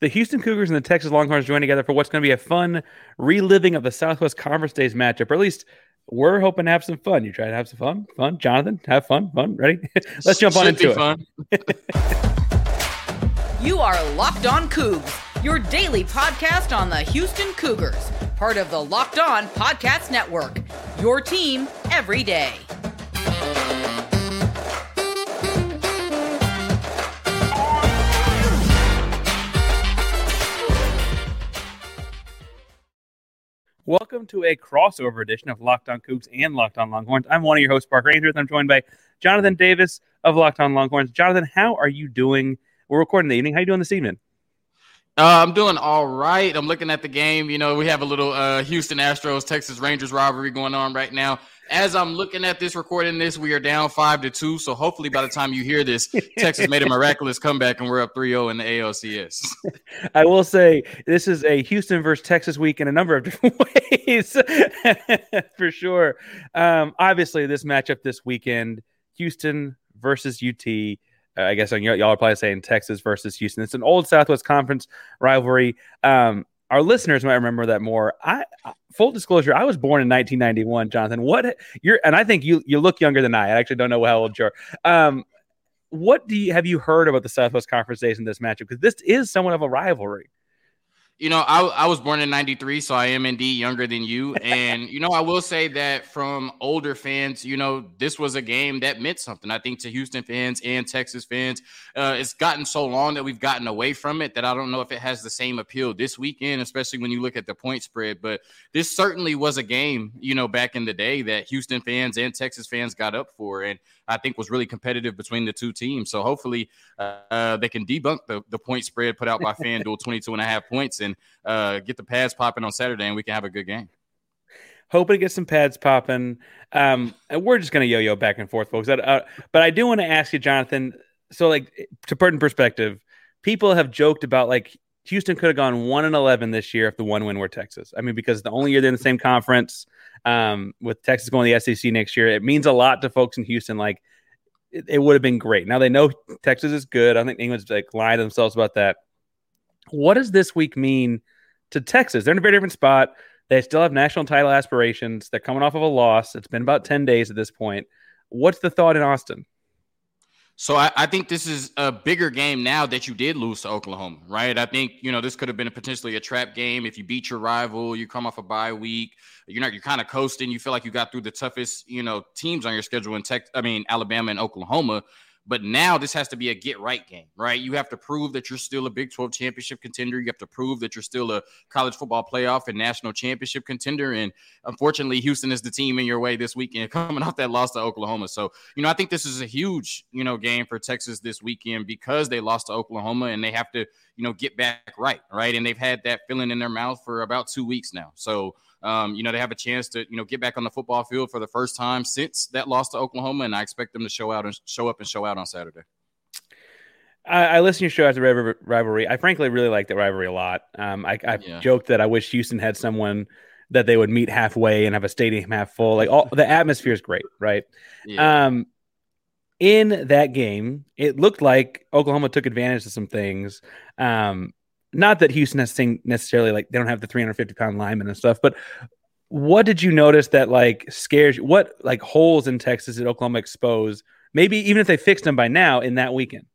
The Houston Cougars and the Texas Longhorns join together for what's going to be a fun reliving of the Southwest Conference Days matchup, or at least we're hoping to have some fun. You try to have some fun? Fun? Jonathan, have fun? Fun? Ready? Let's jump on into it. you are Locked On Cougs, your daily podcast on the Houston Cougars, part of the Locked On Podcast Network. Your team every day. Welcome to a crossover edition of Locked On Cougs and Locked On Longhorns. I'm one of your hosts, Parker Andrews. I'm joined by Jonathan Davis of Locked On Longhorns. Jonathan, how are you doing? We're recording the evening. How are you doing this evening? Uh, I'm doing all right. I'm looking at the game. You know, we have a little uh, Houston Astros Texas Rangers rivalry going on right now as I'm looking at this, recording this, we are down five to two. So hopefully, by the time you hear this, Texas made a miraculous comeback and we're up 3-0 in the ALCS. I will say this is a Houston versus Texas week in a number of different ways, for sure. Um, obviously, this matchup this weekend, Houston versus UT. Uh, I guess y'all are probably saying Texas versus Houston. It's an old Southwest Conference rivalry. Um, our listeners might remember that more. I full disclosure, I was born in 1991, Jonathan. What you're and I think you you look younger than I. I actually don't know how old you're. Um, what do you have you heard about the Southwest Conference days in this matchup? Because this is somewhat of a rivalry you know, I, I was born in 93, so I am indeed younger than you. And, you know, I will say that from older fans, you know, this was a game that meant something. I think to Houston fans and Texas fans, uh, it's gotten so long that we've gotten away from it that I don't know if it has the same appeal this weekend, especially when you look at the point spread. But this certainly was a game, you know, back in the day that Houston fans and Texas fans got up for. And I think was really competitive between the two teams. So hopefully uh, they can debunk the, the point spread put out by FanDuel 22 and a half points and uh, get the pads popping on Saturday and we can have a good game. Hoping to get some pads popping. Um, and we're just going to yo yo back and forth, folks. Uh, but I do want to ask you, Jonathan. So, like, to put in perspective, people have joked about like Houston could have gone one and eleven this year if the one win were Texas. I mean, because the only year they're in the same conference, um, with Texas going to the SEC next year, it means a lot to folks in Houston. Like, it, it would have been great. Now they know Texas is good. I think England's like lying to themselves about that. What does this week mean to Texas? They're in a very different spot. They still have national title aspirations. They're coming off of a loss. It's been about ten days at this point. What's the thought in Austin? So I, I, think this is a bigger game now that you did lose to Oklahoma, right? I think you know this could have been a potentially a trap game if you beat your rival, you come off a bye week, you're not you're kind of coasting, you feel like you got through the toughest you know teams on your schedule in Tech, I mean Alabama and Oklahoma. But now this has to be a get right game, right? You have to prove that you're still a Big 12 championship contender. You have to prove that you're still a college football playoff and national championship contender. And unfortunately, Houston is the team in your way this weekend, coming off that loss to Oklahoma. So, you know, I think this is a huge, you know, game for Texas this weekend because they lost to Oklahoma and they have to, you know, get back right, right? And they've had that feeling in their mouth for about two weeks now. So, um, you know, they have a chance to, you know, get back on the football field for the first time since that loss to Oklahoma, and I expect them to show out and show up and show out on Saturday. I, I listen to your show as a rivalry. I frankly really like the rivalry a lot. Um, I, I yeah. joked that I wish Houston had someone that they would meet halfway and have a stadium half full. Like all the atmosphere is great, right? Yeah. Um, in that game, it looked like Oklahoma took advantage of some things. Um, not that Houston has seen necessarily like they don't have the 350 pound linemen and stuff, but what did you notice that like scares you? What like holes in Texas did Oklahoma expose? Maybe even if they fixed them by now in that weekend.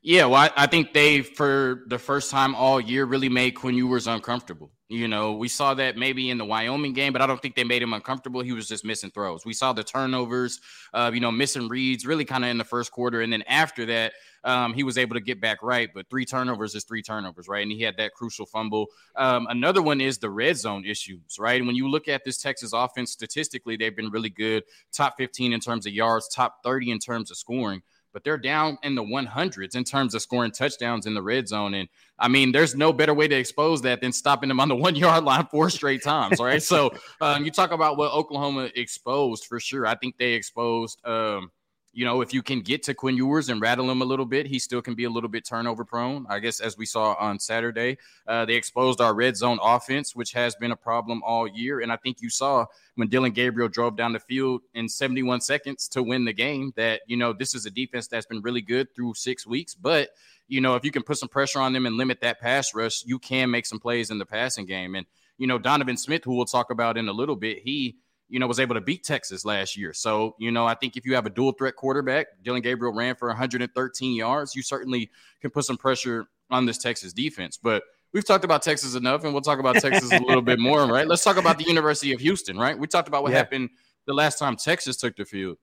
Yeah, well, I, I, think they, for the first time all year, really made Quinn Ewers uncomfortable. You know, we saw that maybe in the Wyoming game, but I don't think they made him uncomfortable. He was just missing throws. We saw the turnovers, uh, you know, missing reads really kind of in the first quarter. And then after that, um, he was able to get back right. But three turnovers is three turnovers, right? And he had that crucial fumble. Um, another one is the red zone issues, right? When you look at this Texas offense statistically, they've been really good top 15 in terms of yards, top 30 in terms of scoring but they're down in the 100s in terms of scoring touchdowns in the red zone. And I mean, there's no better way to expose that than stopping them on the one yard line four straight times. Right. so um, you talk about what Oklahoma exposed for sure. I think they exposed, um, you know, if you can get to Quinn Ewers and rattle him a little bit, he still can be a little bit turnover prone. I guess as we saw on Saturday, uh, they exposed our red zone offense, which has been a problem all year. And I think you saw when Dillon Gabriel drove down the field in 71 seconds to win the game that, you know, this is a defense that's been really good through six weeks. But, you know, if you can put some pressure on them and limit that pass rush, you can make some plays in the passing game. And, you know, Donovan Smith, who we'll talk about in a little bit, he, you know, was able to beat Texas last year. So, you know, I think if you have a dual threat quarterback, Dillon Gabriel ran for 113 yards, you certainly can put some pressure on this Texas defense. But we've talked about Texas enough, and we'll talk about Texas a little bit more, right? Let's talk about the University of Houston, right? We talked about what yeah. happened the last time Texas took the field.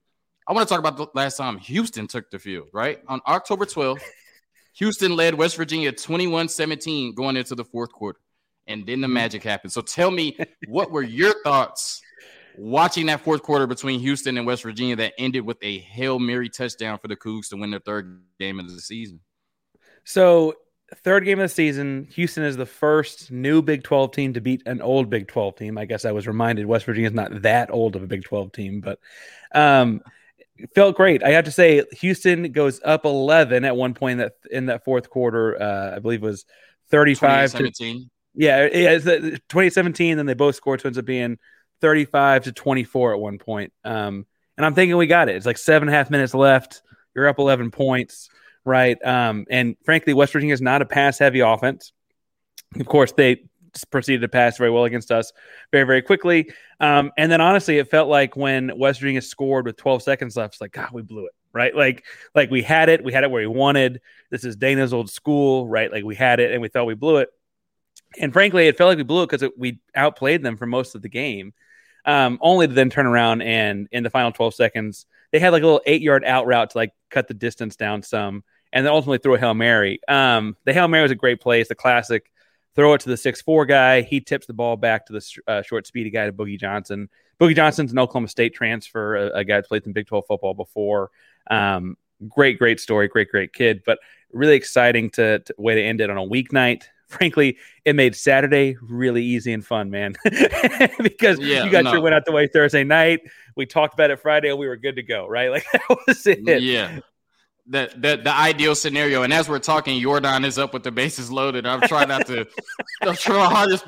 I want to talk about the last time Houston took the field, right? On October 12th, Houston led West Virginia 21 17 going into the fourth quarter. And then the mm-hmm. magic happened. So tell me, what were your thoughts watching that fourth quarter between Houston and West Virginia that ended with a Hail Mary touchdown for the Cougs to win their third game of the season. So, third game of the season, Houston is the first new Big 12 team to beat an old Big 12 team. I guess I was reminded West Virginia is not that old of a Big 12 team, but um, felt great. I have to say, Houston goes up 11 at one point in that, in that fourth quarter. Uh, I believe it was 35 to, yeah, it's 2017. Then they both scored. So ends up being 35 to 24 at one point. Um, and I'm thinking we got it. It's like seven and a half minutes left. You're up 11 points, right? Um, and frankly, West Virginia is not a pass heavy offense. Of course, they proceeded to pass very well against us very, very quickly. Um, and then honestly, it felt like when West Virginia scored with 12 seconds left, it's like, God, we blew it, right? Like, like we had it, we had it where we wanted. This is Dana's old school, right? Like we had it and we thought we blew it. And frankly, it felt like we blew it because we outplayed them for most of the game um, only to then turn around and in the final 12 seconds, they had like a little eight yard out route to like cut the distance down some, and then ultimately threw a Hail Mary. Um, the Hail Mary was a great play. It's the classic throw it to the six four guy. He tips the ball back to the uh, short, speedy guy to Boogie Johnson. Boogie Johnson's an Oklahoma State transfer, a, a guy that played some Big 12 football before. Um, great, great story, great, great kid, but really exciting to, to way to end it on a weeknight frankly, it made Saturday really easy and fun, man. because yeah, you got no. your win out the way Thursday night. We talked about it Friday and we were good to go, right? Like that was it. Yeah. The, the the ideal scenario, and as we're talking, Jordan is up with the bases loaded. I'm trying not to. I'm trying.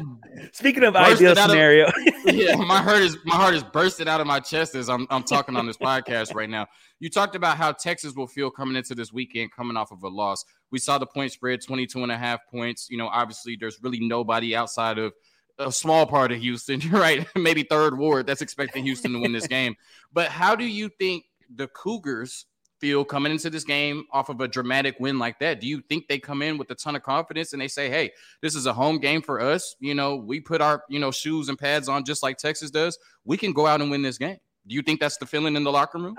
Speaking of ideal scenario, of, yeah, my heart is my heart is bursting out of my chest as I'm I'm talking on this podcast right now. You talked about how Texas will feel coming into this weekend, coming off of a loss. We saw the point spread 22 and a half points. You know, obviously, there's really nobody outside of a small part of Houston, right? Maybe third ward that's expecting Houston to win this game. But how do you think the Cougars feel coming into this game off of a dramatic win like that? Do you think they come in with a ton of confidence and they say, "Hey, this is a home game for us. You know, we put our, you know, shoes and pads on just like Texas does. We can go out and win this game." Do you think that's the feeling in the locker room?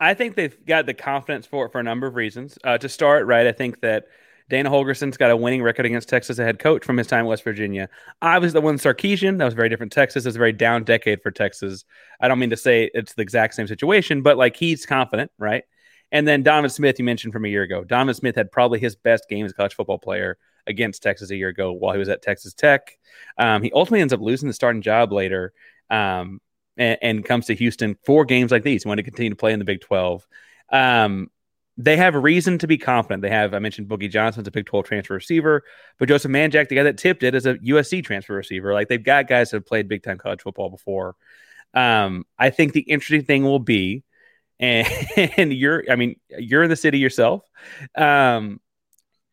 I think they've got the confidence for it for a number of reasons. Uh, to start, right, I think that Dana Holgorsen's got a winning record against Texas as a head coach from his time in West Virginia. I was the one Sarkisian, that was very different. Texas is a very down decade for Texas. I don't mean to say it's the exact same situation, but like he's confident, right? And then Donovan Smith, you mentioned from a year ago. Donovan Smith had probably his best game as a college football player against Texas a year ago while he was at Texas Tech. Um, he ultimately ends up losing the starting job later. Um, and, and comes to Houston for games like these. want to continue to play in the Big 12. Um, they have reason to be confident. They have, I mentioned Boogie Johnson's a Big 12 transfer receiver, but Joseph Manjack, the guy that tipped it, is a USC transfer receiver. Like they've got guys that have played big time college football before. Um, I think the interesting thing will be, and, and, you're, I mean, you're in the city yourself. Um,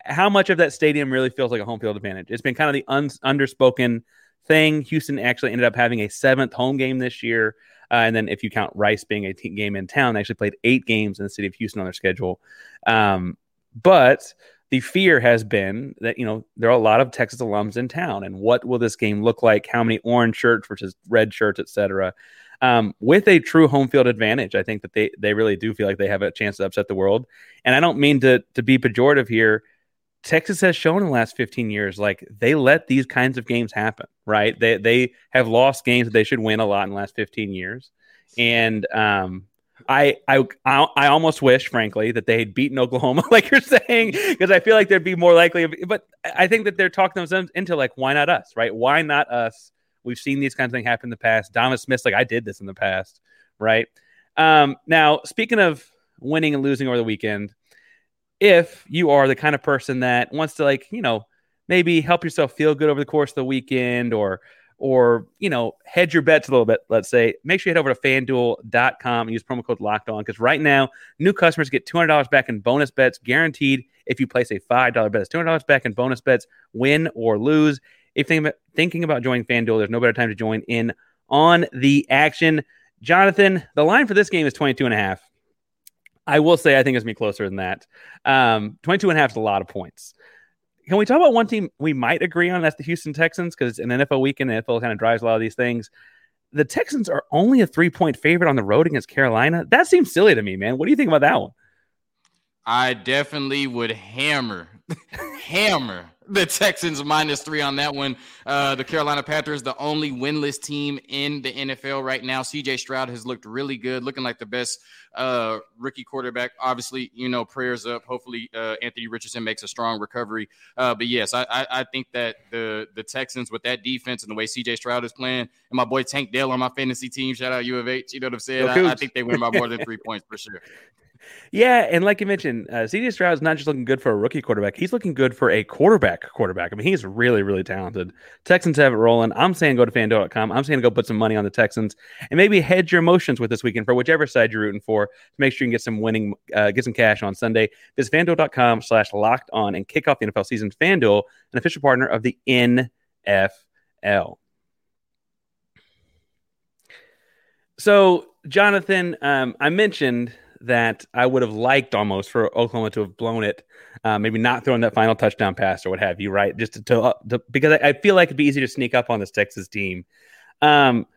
how much of that stadium really feels like a home field advantage? It's been kind of the un- underspoken thing. Houston actually ended up having a seventh home game this year. Uh, and then if you count Rice being a game in town, they actually played eight games in the city of Houston on their schedule. Um, but the fear has been that, you know, there are a lot of Texas alums in town. And what will this game look like? How many orange shirts versus red shirts, et cetera? Um, with a true home field advantage, I think that they, they really do feel like they have a chance to upset the world. And I don't mean to, to be pejorative here Texas has shown in the last 15 years, like they let these kinds of games happen, right? They they have lost games that they should win a lot in the last 15 years, and um, I I I almost wish, frankly, that they had beaten Oklahoma, like you're saying, because I feel like they'd be more likely. But I think that they're talking themselves into like, why not us, right? Why not us? We've seen these kinds of things happen in the past. Donovan Smith's like, I did this in the past, right? Um, now, speaking of winning and losing over the weekend. If you are the kind of person that wants to, like, you know, maybe help yourself feel good over the course of the weekend or, or, you know, hedge your bets a little bit, let's say, make sure you head over to fanduel.com and use promo code locked on because right now, new customers get $200 back in bonus bets guaranteed if you place a $5 bet. It's $200 back in bonus bets, win or lose. If thinking about joining FanDuel, there's no better time to join in on the action. Jonathan, the line for this game is 22 and a half. I will say I think it's going to be closer than that. Um, 22 and a half is a lot of points. Can we talk about one team we might agree on? That's the Houston Texans because an NFL weekend, the NFL kind of drives a lot of these things. The Texans are only a three point favorite on the road against Carolina. That seems silly to me, man. What do you think about that one? I definitely would hammer, hammer the Texans minus three on that one. Uh, the Carolina Panthers, the only winless team in the NFL right now. CJ Stroud has looked really good, looking like the best uh, rookie quarterback. Obviously, you know, prayers up. Hopefully, uh, Anthony Richardson makes a strong recovery. Uh, but yes, I, I, I, think that the the Texans with that defense and the way CJ Stroud is playing, and my boy Tank Dell on my fantasy team, shout out U of H. You know what I'm saying? I, I think they win by more than three points for sure. Yeah, and like you mentioned, uh, CJ Stroud is not just looking good for a rookie quarterback; he's looking good for a quarterback quarterback. I mean, he's really, really talented. Texans have it rolling. I'm saying go to FanDuel.com. I'm saying go put some money on the Texans and maybe hedge your emotions with this weekend for whichever side you're rooting for to make sure you can get some winning, uh, get some cash on Sunday. Visit FanDuel.com/slash locked on and kick off the NFL season. FanDuel, an official partner of the NFL. So, Jonathan, um, I mentioned that I would have liked almost for Oklahoma to have blown it, uh, maybe not throwing that final touchdown pass or what have you, right? Just to, to, to because I, I, feel like it'd be easy to sneak up on this Texas team. Um,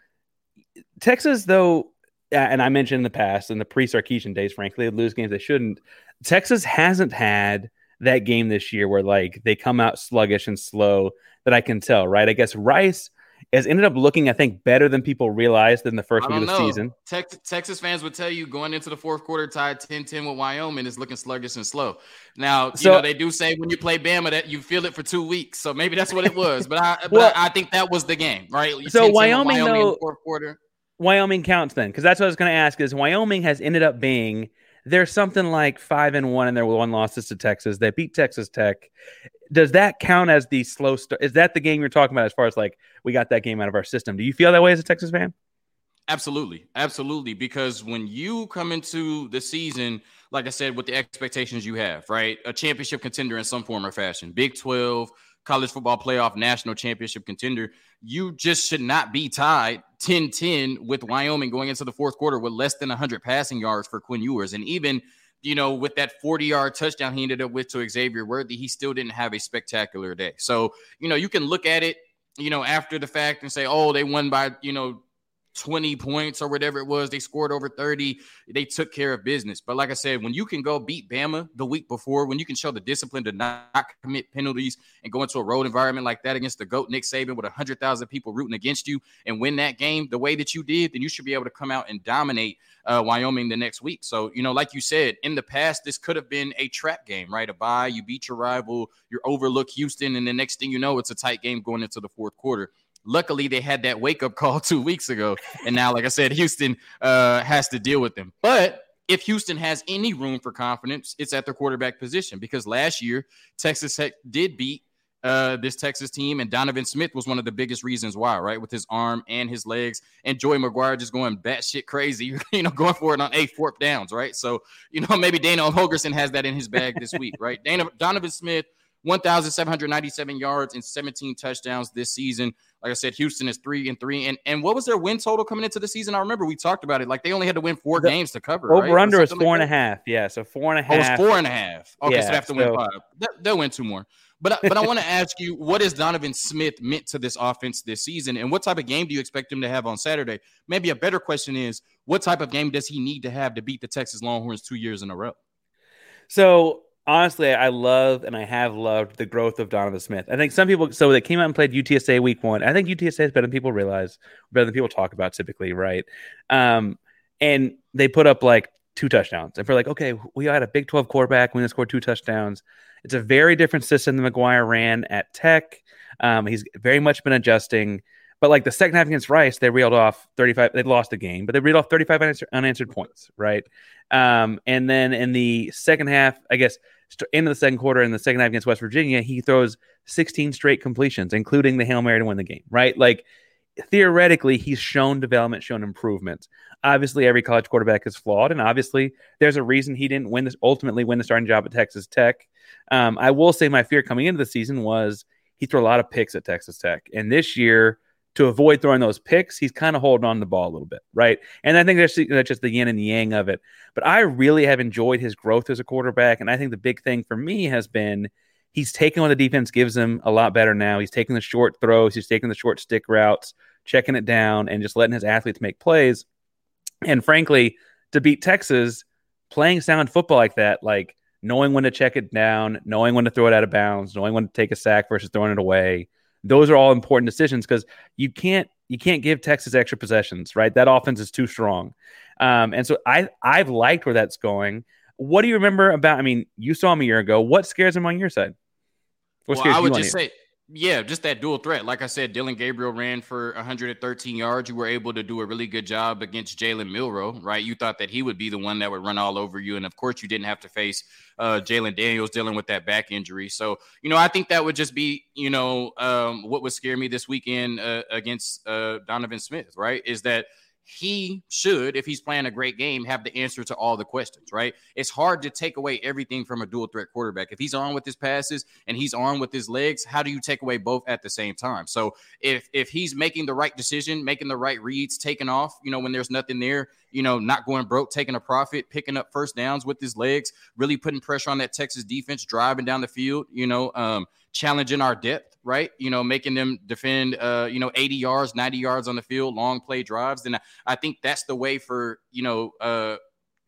Texas, though, and I mentioned in the past in the pre-Sarkisian days, frankly, they lose games they shouldn't. Texas hasn't had that game this year where like they come out sluggish and slow that I can tell, right? I guess Rice has ended up looking, I think, better than people realized in the first week of the know. season. Tex- Texas fans would tell you going into the fourth quarter tied 10-10 with Wyoming is looking sluggish and slow. Now, so, you know, they do say when you play Bama that you feel it for two weeks. So maybe that's what it was. But I but well, I, think that was the game, right? So Wyoming, Wyoming though, fourth quarter. Wyoming counts then, because that's what I was going to ask. Is Wyoming has ended up being there's something like five and one, and their one losses to Texas. They beat Texas Tech does that count as the slow start? Is that the game you're talking about as far as like we got that game out of our system? Do you feel that way as a Texas fan? Absolutely. Absolutely. Because when you come into the season, like I said, with the expectations you have, right? A championship contender in some form or fashion, Big 12, college football playoff, national championship contender, you just should not be tied 10 10 with Wyoming going into the fourth quarter with less than 100 passing yards for Quinn Ewers. And even you know, with that 40 yard touchdown he ended up with to Xavier Worthy, he still didn't have a spectacular day. So, you know, you can look at it, you know, after the fact and say, oh, they won by, you know, 20 points or whatever it was. They scored over 30. They took care of business. But like I said, when you can go beat Bama the week before, when you can show the discipline to not commit penalties and go into a road environment like that against the GOAT Nick Saban with 100,000 people rooting against you and win that game the way that you did, then you should be able to come out and dominate uh, Wyoming the next week. So, you know, like you said, in the past, this could have been a trap game, right? A bye, you beat your rival, you overlook Houston, and the next thing you know, it's a tight game going into the fourth quarter. Luckily, they had that wake up call two weeks ago. And now, like I said, Houston uh, has to deal with them. But if Houston has any room for confidence, it's at their quarterback position because last year, Texas Tech did beat uh, this Texas team, and Donovan Smith was one of the biggest reasons why, right? With his arm and his legs, and Joey McGuire just going batshit crazy, you know, going for it on eight fourth downs, right? So, you know, maybe Dana Holgorsen has that in his bag this week, right? Dana Donovan Smith 1,797 yards and 17 touchdowns this season. Like I said, Houston is three and three. And and what was their win total coming into the season? I remember we talked about it. Like they only had to win four the, games to cover. Over right? under is four like and a half. Yeah, so four and a half. Oh, it's four and a half. Okay, yeah, so they have to so, win five. They'll win two more. But but I want to ask you, what has Donovan Smith meant to this offense this season, and what type of game do you expect him to have on Saturday? Maybe a better question is, what type of game does he need to have to beat the Texas Longhorns two years in a row? So honestly, I love and I have loved the growth of Donovan Smith. I think some people, so they came out and played UTSA week one. I think UTSA is better than people realize, better than people talk about typically, right? Um, and they put up like two touchdowns. And for like, okay, we had a Big 12 quarterback. We scored two touchdowns. It's a very different system than McGuire ran at Tech. Um, he's very much been adjusting. But like the second half against Rice, they reeled off 35. They lost the game, but they reeled off 35 unanswered, unanswered points, right? Um, and then in the second half, I guess, end of the second quarter in the second half against West Virginia, he throws 16 straight completions, including the Hail Mary to win the game, right? Like theoretically, he's shown development, shown improvements. Obviously, every college quarterback is flawed, and obviously, there's a reason he didn't win this ultimately win the starting job at Texas Tech. Um, I will say my fear coming into the season was he threw a lot of picks at Texas Tech, and this year to avoid throwing those picks, he's kind of holding on the ball a little bit, right? And I think that's, that's just the yin and yang of it. But I really have enjoyed his growth as a quarterback, and I think the big thing for me has been he's taking what the defense gives him a lot better now. He's taking the short throws, he's taking the short stick routes, checking it down, and just letting his athletes make plays. And frankly, to beat Texas, playing sound football like that, like knowing when to check it down, knowing when to throw it out of bounds, knowing when to take a sack versus throwing it away, those are all important decisions because you can't you can't give Texas extra possessions, right? That offense is too strong. Um, and so I I've liked where that's going. What do you remember about? I mean, you saw him a year ago. What scares him on your side? What well, I would just say yeah, just that dual threat. Like I said, Dillon Gabriel ran for 113 yards. You were able to do a really good job against Jalen Milroe, right? You thought that he would be the one that would run all over you. And of course, you didn't have to face uh, Jalon Daniels dealing with that back injury. So, you know, I think that would just be, you know, um, what would scare me this weekend uh, against uh, Donovan Smith, right? Is that he should, if he's playing a great game, have the answer to all the questions, right? It's hard to take away everything from a dual threat quarterback. If he's on with his passes and he's on with his legs, how do you take away both at the same time? So if if he's making the right decision, making the right reads, taking off, you know, when there's nothing there, you know, not going broke, taking a profit, picking up first downs with his legs, really putting pressure on that Texas defense, driving down the field, you know, um, challenging our depth, right? You know, making them defend, uh, you know, 80 yards, 90 yards on the field, long play drives. And I think that's the way for, you know, uh,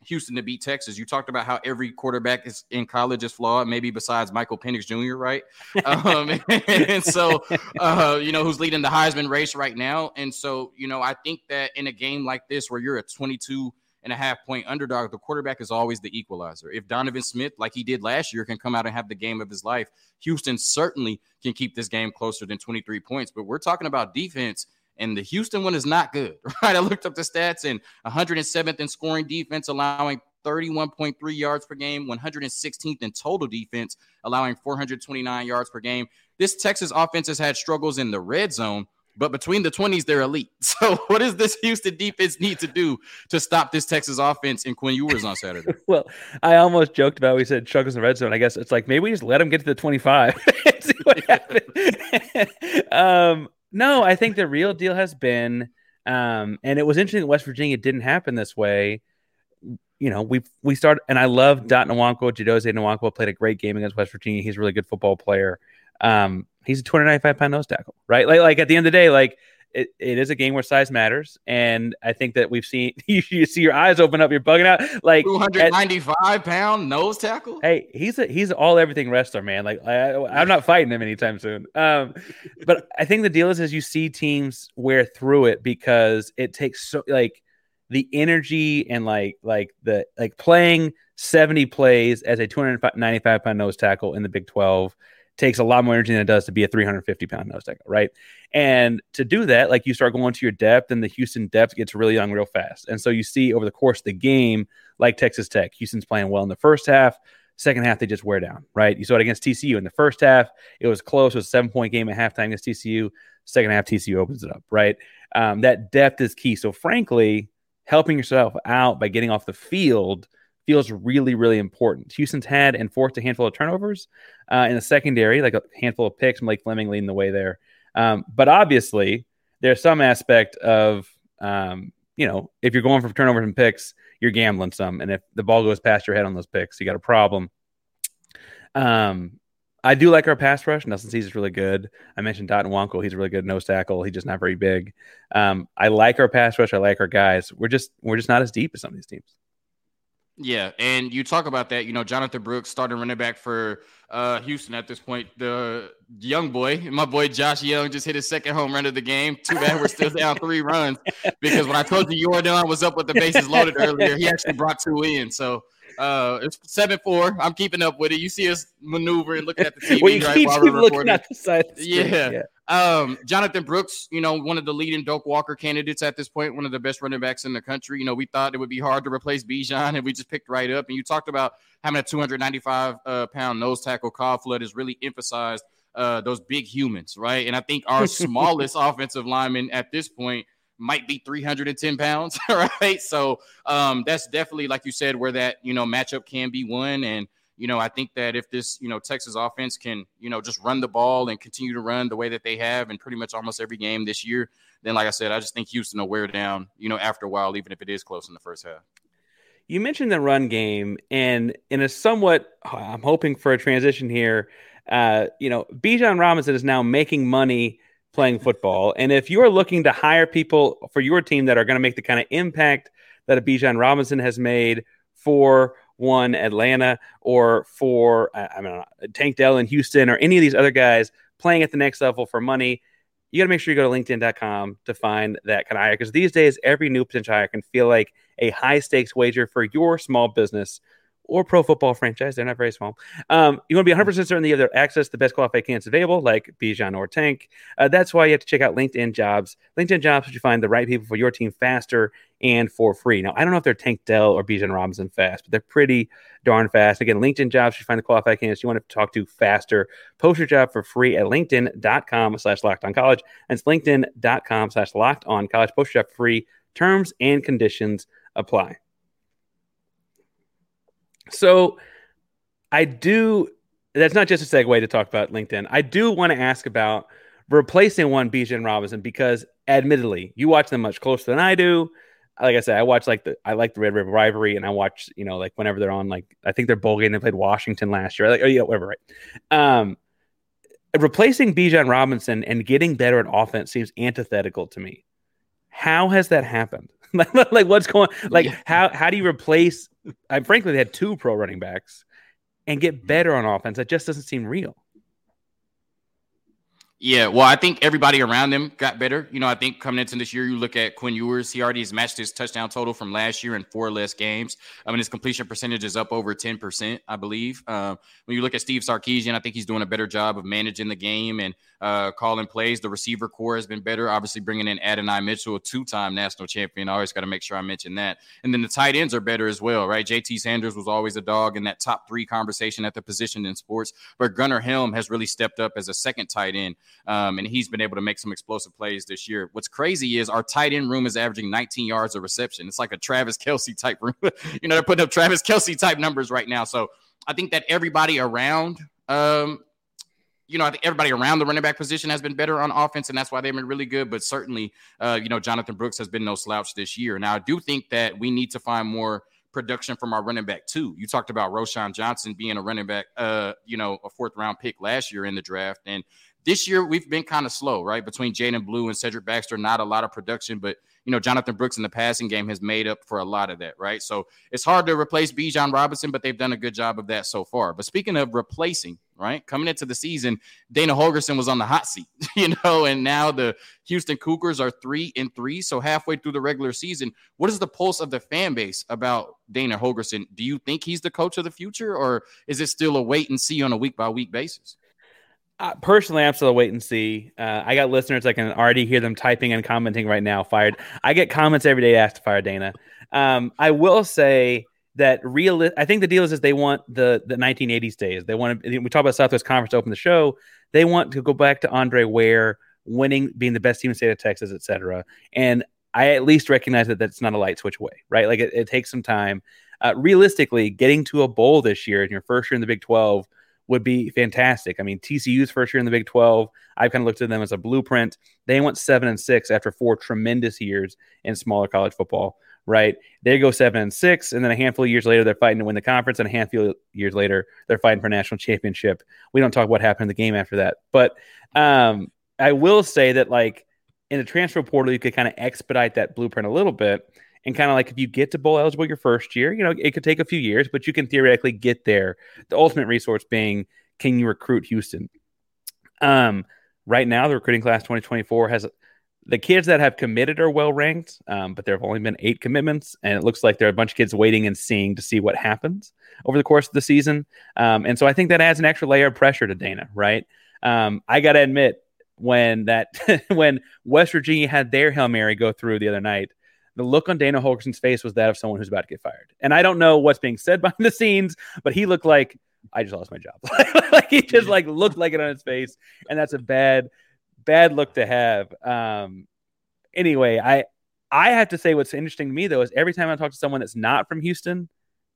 Houston to beat Texas. You talked about how every quarterback is in college is flawed, maybe besides Michael Penix Jr., right? um, and so, uh, you know, who's leading the Heisman race right now. And so, you know, I think that in a game like this where you're a 22 and a half point underdog, the quarterback is always the equalizer. If Donovan Smith, like he did last year, can come out and have the game of his life, Houston certainly can keep this game closer than 23 points. But we're talking about defense, and the Houston one is not good, right? I looked up the stats and 107th in scoring defense, allowing 31.3 yards per game, 116th in total defense, allowing 429 yards per game. This Texas offense has had struggles in the red zone but between the 20s, they're elite. So, what does this Houston defense need to do to stop this Texas offense in Quinn Ewers on Saturday? well, I almost joked about we said struggles in the red zone. I guess it's like maybe we just let them get to the 25 and see what happens. um, no, I think the real deal has been, um, and it was interesting that West Virginia didn't happen this way. You know, we we started, and I love Dot Nwankwo. Chidozie Nwankwo played a great game against West Virginia. He's a really good football player. Um, he's a 295 pound nose tackle, right? Like, like at the end of the day, like it, it is a game where size matters. And I think that we've seen you, you see your eyes open up, you're bugging out. Like 295 at, pound nose tackle. Hey, he's a he's all everything wrestler, man. Like I, am not fighting him anytime soon. Um, but I think the deal is is you see teams wear through it because it takes so like the energy and like like the like playing 70 plays as a 295 pound nose tackle in the Big 12 takes a lot more energy than it does to be a 350 pound nose tackle, right? And to do that, like you start going to your depth, and the Houston depth gets really young real fast. And so you see over the course of the game, like Texas Tech, Houston's playing well in the first half. Second half, they just wear down, right? You saw it against TCU in the first half. It was close. It was a seven point game at halftime against TCU. Second half, TCU opens it up, right? Um, that depth is key. So, frankly, helping yourself out by getting off the field – feels really, really important. Houston's had and forced a handful of turnovers uh, in the secondary, like a handful of picks, Malik Fleming leading the way there. Um, but obviously, there's some aspect of, um, you know, if you're going for turnovers and picks, you're gambling some. And if the ball goes past your head on those picks, you got a problem. Um, I do like our pass rush. Nelson Cease is really good. I mentioned Dot Nwankwo. He's a really good nose tackle. He's just not very big. Um, I like our pass rush. I like our guys. We're just we're just not as deep as some of these teams. Yeah, and you talk about that. You know, Jonathan Brooks starting running back for uh, Houston at this point. The young boy, my boy Josh Jung, just hit his second home run of the game. Too bad we're still down three runs because when I told you Jordan was up with the bases loaded earlier, he actually brought two in. So uh, it's seven four. I'm keeping up with it. You see us maneuvering, looking at the TV well, you right keep, while we're looking at the side. The yeah. yeah. Um, Jonathan Brooks, you know, one of the leading Doak Walker candidates at this point, one of the best running backs in the country. You know, we thought it would be hard to replace Bijan, and we just picked right up. And you talked about having a 295 uh, pound nose tackle. Kyle Flood has really emphasized uh, those big humans, right? And I think our smallest offensive lineman at this point might be 310 pounds, right? So um, that's definitely, like you said, where that you know matchup can be won. And you know, I think that if this you know Texas offense can you know just run the ball and continue to run the way that they have in pretty much almost every game this year, then like I said, I just think Houston will wear down you know after a while, even if it is close in the first half. You mentioned the run game, and in a somewhat, I'm hoping for a transition here. Uh, you know, Bijan Robinson is now making money playing football. And if you are looking to hire people for your team that are going to make the kind of impact that a Bijan Robinson has made for one Atlanta or for I mean Tank Dell in Houston or any of these other guys playing at the next level for money, you got to make sure you go to LinkedIn.com to find that kind of hire because these days every new potential hire can feel like a high stakes wager for your small business or pro football franchise. They're not very small. Um, you want to be 100% certain that you have access to the best qualified candidates available, like Bijan or Tank. Uh, that's why you have to check out LinkedIn Jobs. LinkedIn Jobs helps you find the right people for your team faster and for free. Now, I don't know if they're Tank Dell or Bijan Robinson fast, but they're pretty darn fast. Again, LinkedIn Jobs, you find the qualified candidates you want to talk to faster. Post your job for free at linkedin.com slash locked on college. And it's linkedin.com slash locked on college. Post your job free. Terms and conditions apply. So I do. That's not just a segue to talk about LinkedIn. I do want to ask about replacing one Bijan Robinson because, admittedly, you watch them much closer than I do. Like I said, I watch like the I like the Red River rivalry, and I watch you know like whenever they're on like I think they're bowl game. They played Washington last year, like oh yeah, whatever, right? Um, replacing Bijan Robinson and getting better at offense seems antithetical to me. How has that happened? like what's going like yeah. how how do you replace I frankly they had two pro running backs and get mm-hmm. better on offense that just doesn't seem real yeah, well, I think everybody around them got better. You know, I think coming into this year, you look at Quinn Ewers, he already has matched his touchdown total from last year in four less games. I mean, his completion percentage is up over 10%, I believe. Um, when you look at Steve Sarkisian, I think he's doing a better job of managing the game and uh, calling plays. The receiver core has been better. Obviously, bringing in Adonai Mitchell, a two time national champion. I always got to make sure I mention that. And then the tight ends are better as well, right? JT Sanders was always a dog in that top three conversation at the position in sports, but Gunnar Helm has really stepped up as a second tight end. Um, and he's been able to make some explosive plays this year. What's crazy is our tight end room is averaging 19 yards of reception. It's like a Travis Kelce type room. you know, they're putting up Travis Kelce type numbers right now. So I think that everybody around, um, you know, I think everybody around the running back position has been better on offense, and that's why they've been really good. But certainly, uh, you know, Jonathan Brooks has been no slouch this year. Now, I do think that we need to find more production from our running back too. You talked about Roschon Johnson being a running back, uh, you know, a fourth round pick last year in the draft, and this year we've been kind of slow, right? Between Jaydon Blue and Cedric Baxter, not a lot of production, but you know, Jonathan Brooks in the passing game has made up for a lot of that, right? So it's hard to replace Bijan Robinson, but they've done a good job of that so far. But speaking of replacing, right, coming into the season, Dana Holgorsen was on the hot seat, you know, and now the Houston Cougars are three and three. So halfway through the regular season, what is the pulse of the fan base about Dana Holgorsen? Do you think he's the coach of the future, or is it still a wait and see on a week by week basis? Uh, personally, I'm still wait and see. Uh, I got listeners I can already hear them typing and commenting right now. Fired. I get comments every day asked to fire Dana. Um, I will say that real. I think the deal is, is they want the the 1980s days. They want to. We talk about Southwest Conference open the show. They want to go back to Andre Ware winning, being the best team in the state of Texas, etc. And I at least recognize that that's not a light switch away, right? Like it, it takes some time. Uh, realistically, getting to a bowl this year in your first year in the Big 12 would be fantastic. I mean, TCU's first year in the Big 12, I've kind of looked at them as a blueprint. They went seven and six after four tremendous years in smaller college football, right? They go seven and six, and then a handful of years later, they're fighting to win the conference, and a handful of years later, they're fighting for national championship. We don't talk what happened in the game after that, but um, I will say that, like, in the transfer portal, you could kind of expedite that blueprint a little bit and kind of like if you get to bowl eligible your first year, you know, it could take a few years, but you can theoretically get there. The ultimate resource being can you recruit Houston? Um, right now, the recruiting class 2024 has the kids that have committed are well ranked, um, but there have only been eight commitments, and it looks like there are a bunch of kids waiting and seeing to see what happens over the course of the season. Um, and so I think that adds an extra layer of pressure to Dana, right? Um, I got to admit, when that when West Virginia had their Hail Mary go through the other night. The look on Dana Holgorsen's face was that of someone who's about to get fired. And I don't know what's being said behind the scenes, but he looked like I just lost my job. like he just like looked like it on his face, and that's a bad, bad look to have. Um, anyway, I I have to say what's interesting to me though is every time I talk to someone that's not from Houston,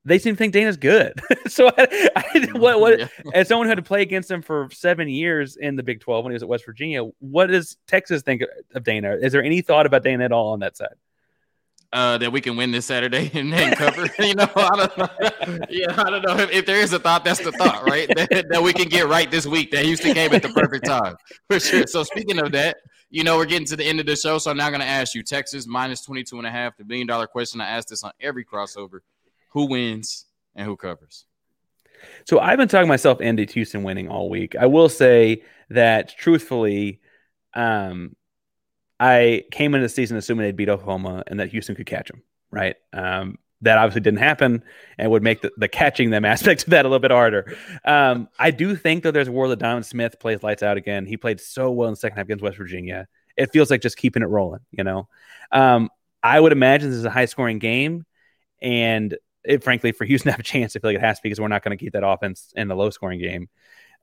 they seem to think Dana's good. so I, I, what, what yeah. as someone who had to play against him for seven years in the Big Twelve when he was at West Virginia, what does Texas think of Dana? Is there any thought about Dana at all on that side? Uh, that we can win this Saturday and then cover. you know, I don't know. Yeah, I don't know if, if, there is a thought. That's the thought, right? that, that we can get right this week. That Houston came at the perfect time for sure. So speaking of that, you know, we're getting to the end of the show. So I'm now going to ask you Texas minus 22 and a half, the billion dollar question. I ask this on every crossover who wins and who covers. So I've been talking myself into Houston winning all week. I will say that truthfully, um, I came into the season assuming they'd beat Oklahoma and that Houston could catch them. Right. Um, that obviously didn't happen and would make the, the catching them aspect of that a little bit harder. Um, I do think though there's a world that Donovan Smith plays lights out again. He played so well in the second half against West Virginia. It feels like just keeping it rolling, you know. Um, I would imagine this is a high scoring game, and it, frankly, for Houston to have a chance, I feel like it has to be because we're not going to keep that offense in the low scoring game.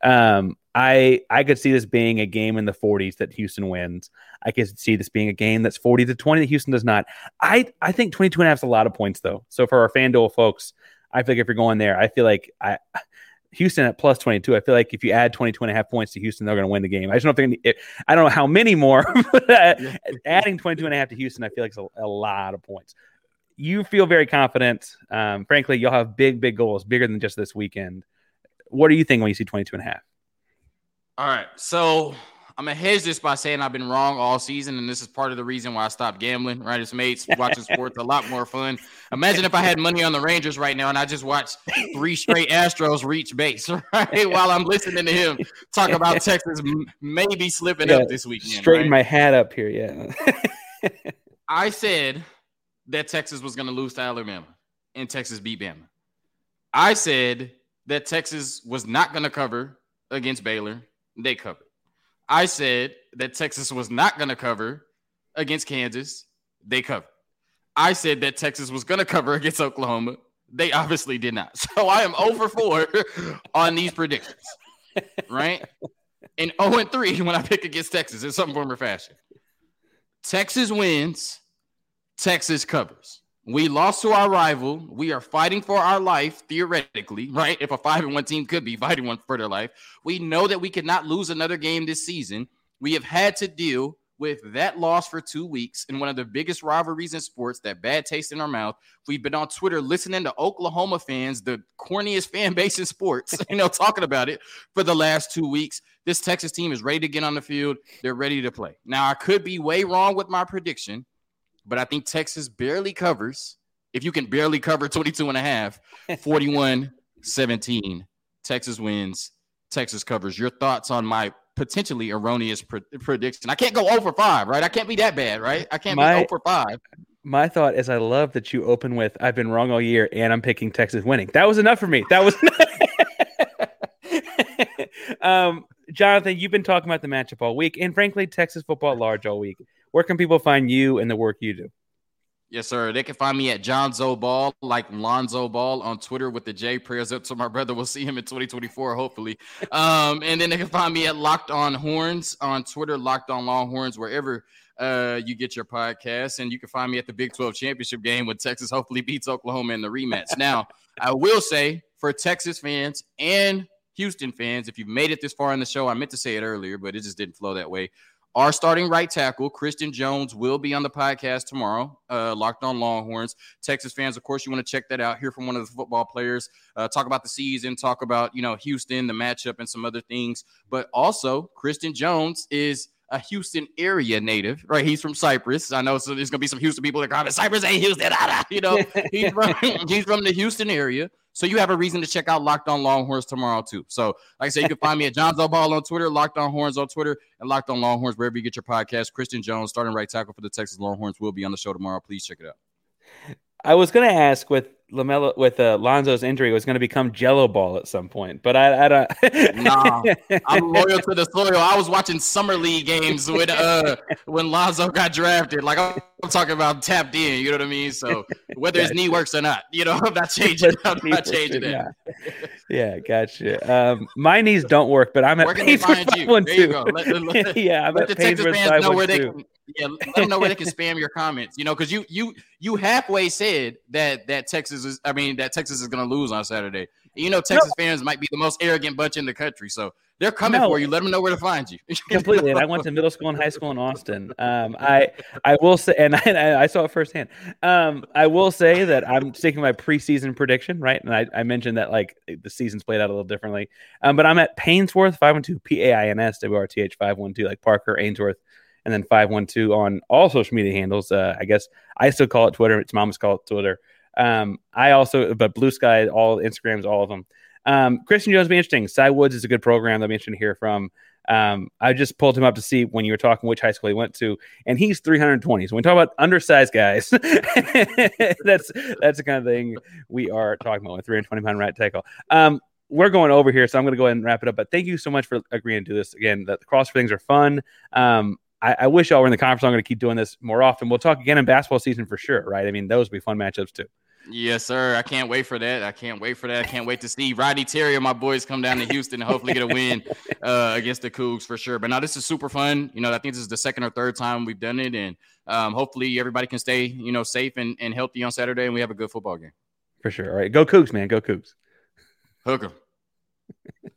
Um, I I could see this being a game in the 40s that Houston wins. I could see this being a game that's 40 to 20 that Houston does not. I I think 22 and a half is a lot of points though. So for our FanDuel folks, I feel like if you're going there, I feel like I Houston at plus 22. I feel like if you add 22 and a half points to Houston, they're going to win the game. I just don't think I don't know how many more, but adding 22 and a half to Houston, I feel like it's a, a lot of points. You feel very confident. Um, frankly, you'll have big, big goals, bigger than just this weekend. What do you think when you see 22 and a half? All right. So I'm gonna hedge this by saying I've been wrong all season, and this is part of the reason why I stopped gambling. Right, it's made watching sports a lot more fun. Imagine if I had money on the Rangers right now, and I just watched three straight Astros reach base, right? While I'm listening to him talk about Texas maybe slipping yeah, up this weekend. Straighten right? my hat up here, yeah. I said that Texas was gonna lose to Alabama, and Texas beat Bama. I said that Texas was not gonna cover against Baylor they covered. I said that Texas was not going to cover against Kansas. They covered. I said that Texas was going to cover against Oklahoma. They obviously did not. So I am over 4 on these predictions, right? And 0 and 3 when I pick against Texas in some form or fashion. Texas wins, Texas covers. We lost to our rival. We are fighting for our life, theoretically, right? If a five and one team could be fighting one for their life, we know that we cannot lose another game this season. We have had to deal with that loss for two weeks in one of the biggest rivalries in sports, that bad taste in our mouth. We've been on Twitter listening to Oklahoma fans, the corniest fan base in sports, you know, talking about it for the last two weeks. This Texas team is ready to get on the field. They're ready to play. Now, I could be way wrong with my prediction but I think Texas barely covers. If you can barely cover 22 and a half, 41 17, Texas wins. Texas covers. Your thoughts on my potentially erroneous pre- prediction? I can't go over five, right? I can't be that bad, right? I can't my, be over five. My thought is, I love that you open with, "I've been wrong all year, and I'm picking Texas winning." That was enough for me. That was. um, Jonathan, you've been talking about the matchup all week, and frankly, Texas football large all week where can people find you and the work you do? Yes, sir. They can find me at Jonzo Ball, like Lonzo Ball on Twitter with the J. Prayers up to my brother. We'll see him in 2024, hopefully. Um, and then they can find me at Locked On Horns on Twitter, Locked On Longhorns, wherever uh, you get your podcast. And you can find me at the Big 12 championship game when Texas hopefully beats Oklahoma in the rematch. now, I will say for Texas fans and Houston fans, if you've made it this far in the show, I meant to say it earlier, but it just didn't flow that way. Our starting right tackle, Christian Jones, will be on the podcast tomorrow. Uh, Locked on Longhorns. Texas fans, of course, you want to check that out. Hear from one of the football players. Uh, talk about the season. Talk about you know Houston, the matchup, and some other things. But also, Christian Jones is a Houston area native, right? He's from Cypress. I know so there's gonna be some Houston people that are come, Cypress ain't Houston, you know. He's from, he's from the Houston area. So you have a reason to check out Locked On Longhorns tomorrow too. So, like I said, you can find me at Jonzo Ball on Twitter, Locked On Horns on Twitter, and Locked On Longhorns wherever you get your podcast. Christian Jones, starting right tackle for the Texas Longhorns, will be on the show tomorrow. Please check it out. I was going to ask with Lamelo with uh, Lonzo's injury was going to become Gelo Ball at some point, but I, I don't. nah, I'm loyal to the soil. I was watching summer league games when uh when Lonzo got drafted. Like I'm, talking about tapped in. You know what I mean? So whether gotcha. his knee works or not, you know, I'm not changing. I'm not changing it. yeah, gotcha. Um, my knees don't work, but I'm at where they find you? One there you go. Let, let, yeah, I'm let at the Texas fans know where they. Can, yeah, let them know where they can spam your comments. You know, because you you you halfway said that that Texas is. I mean, that Texas is going to lose on Saturday. You know, Texas no. fans might be the most arrogant bunch in the country, so they're coming no. for you. Let them know where to find you. Completely. And I went to middle school and high school in Austin. Um, I I will say, and I, I saw it firsthand. Um, I will say that I'm sticking my preseason prediction, right? And I, I mentioned that like the season's played out a little differently. Um, but I'm at Painsworth five one two P A I N S W R T H five one two like Parker Ainsworth and then 512 on all social media handles. Uh, I guess I still call it Twitter. It's mama's call it Twitter. Um, I also, but Blue Sky, all Instagrams, all of them. Um, Christian Jones be interesting. Cy Woods is a good program that I'm interested to hear from. Um, I just pulled him up to see when you were talking which high school he went to, and he's 320. So when we talk about undersized guys, that's that's the kind of thing we are talking about with 320 pound right tackle. Um, we're going over here, so I'm going to go ahead and wrap it up. But thank you so much for agreeing to do this again. The CrossFit things are fun. Um, I, I wish y'all were in the conference. I'm going to keep doing this more often. We'll talk again in basketball season for sure, right? I mean, those will be fun matchups too. Yes, sir. I can't wait for that. I can't wait for that. I can't wait to see Rodney Terry and my boys come down to Houston and hopefully get a win uh, against the Cougs for sure. But now this is super fun. You know, I think this is the second or third time we've done it, and um, hopefully everybody can stay, you know, safe and, and healthy on Saturday, and we have a good football game. For sure. All right, go Cougs, man. Go Cougs. Hook 'em.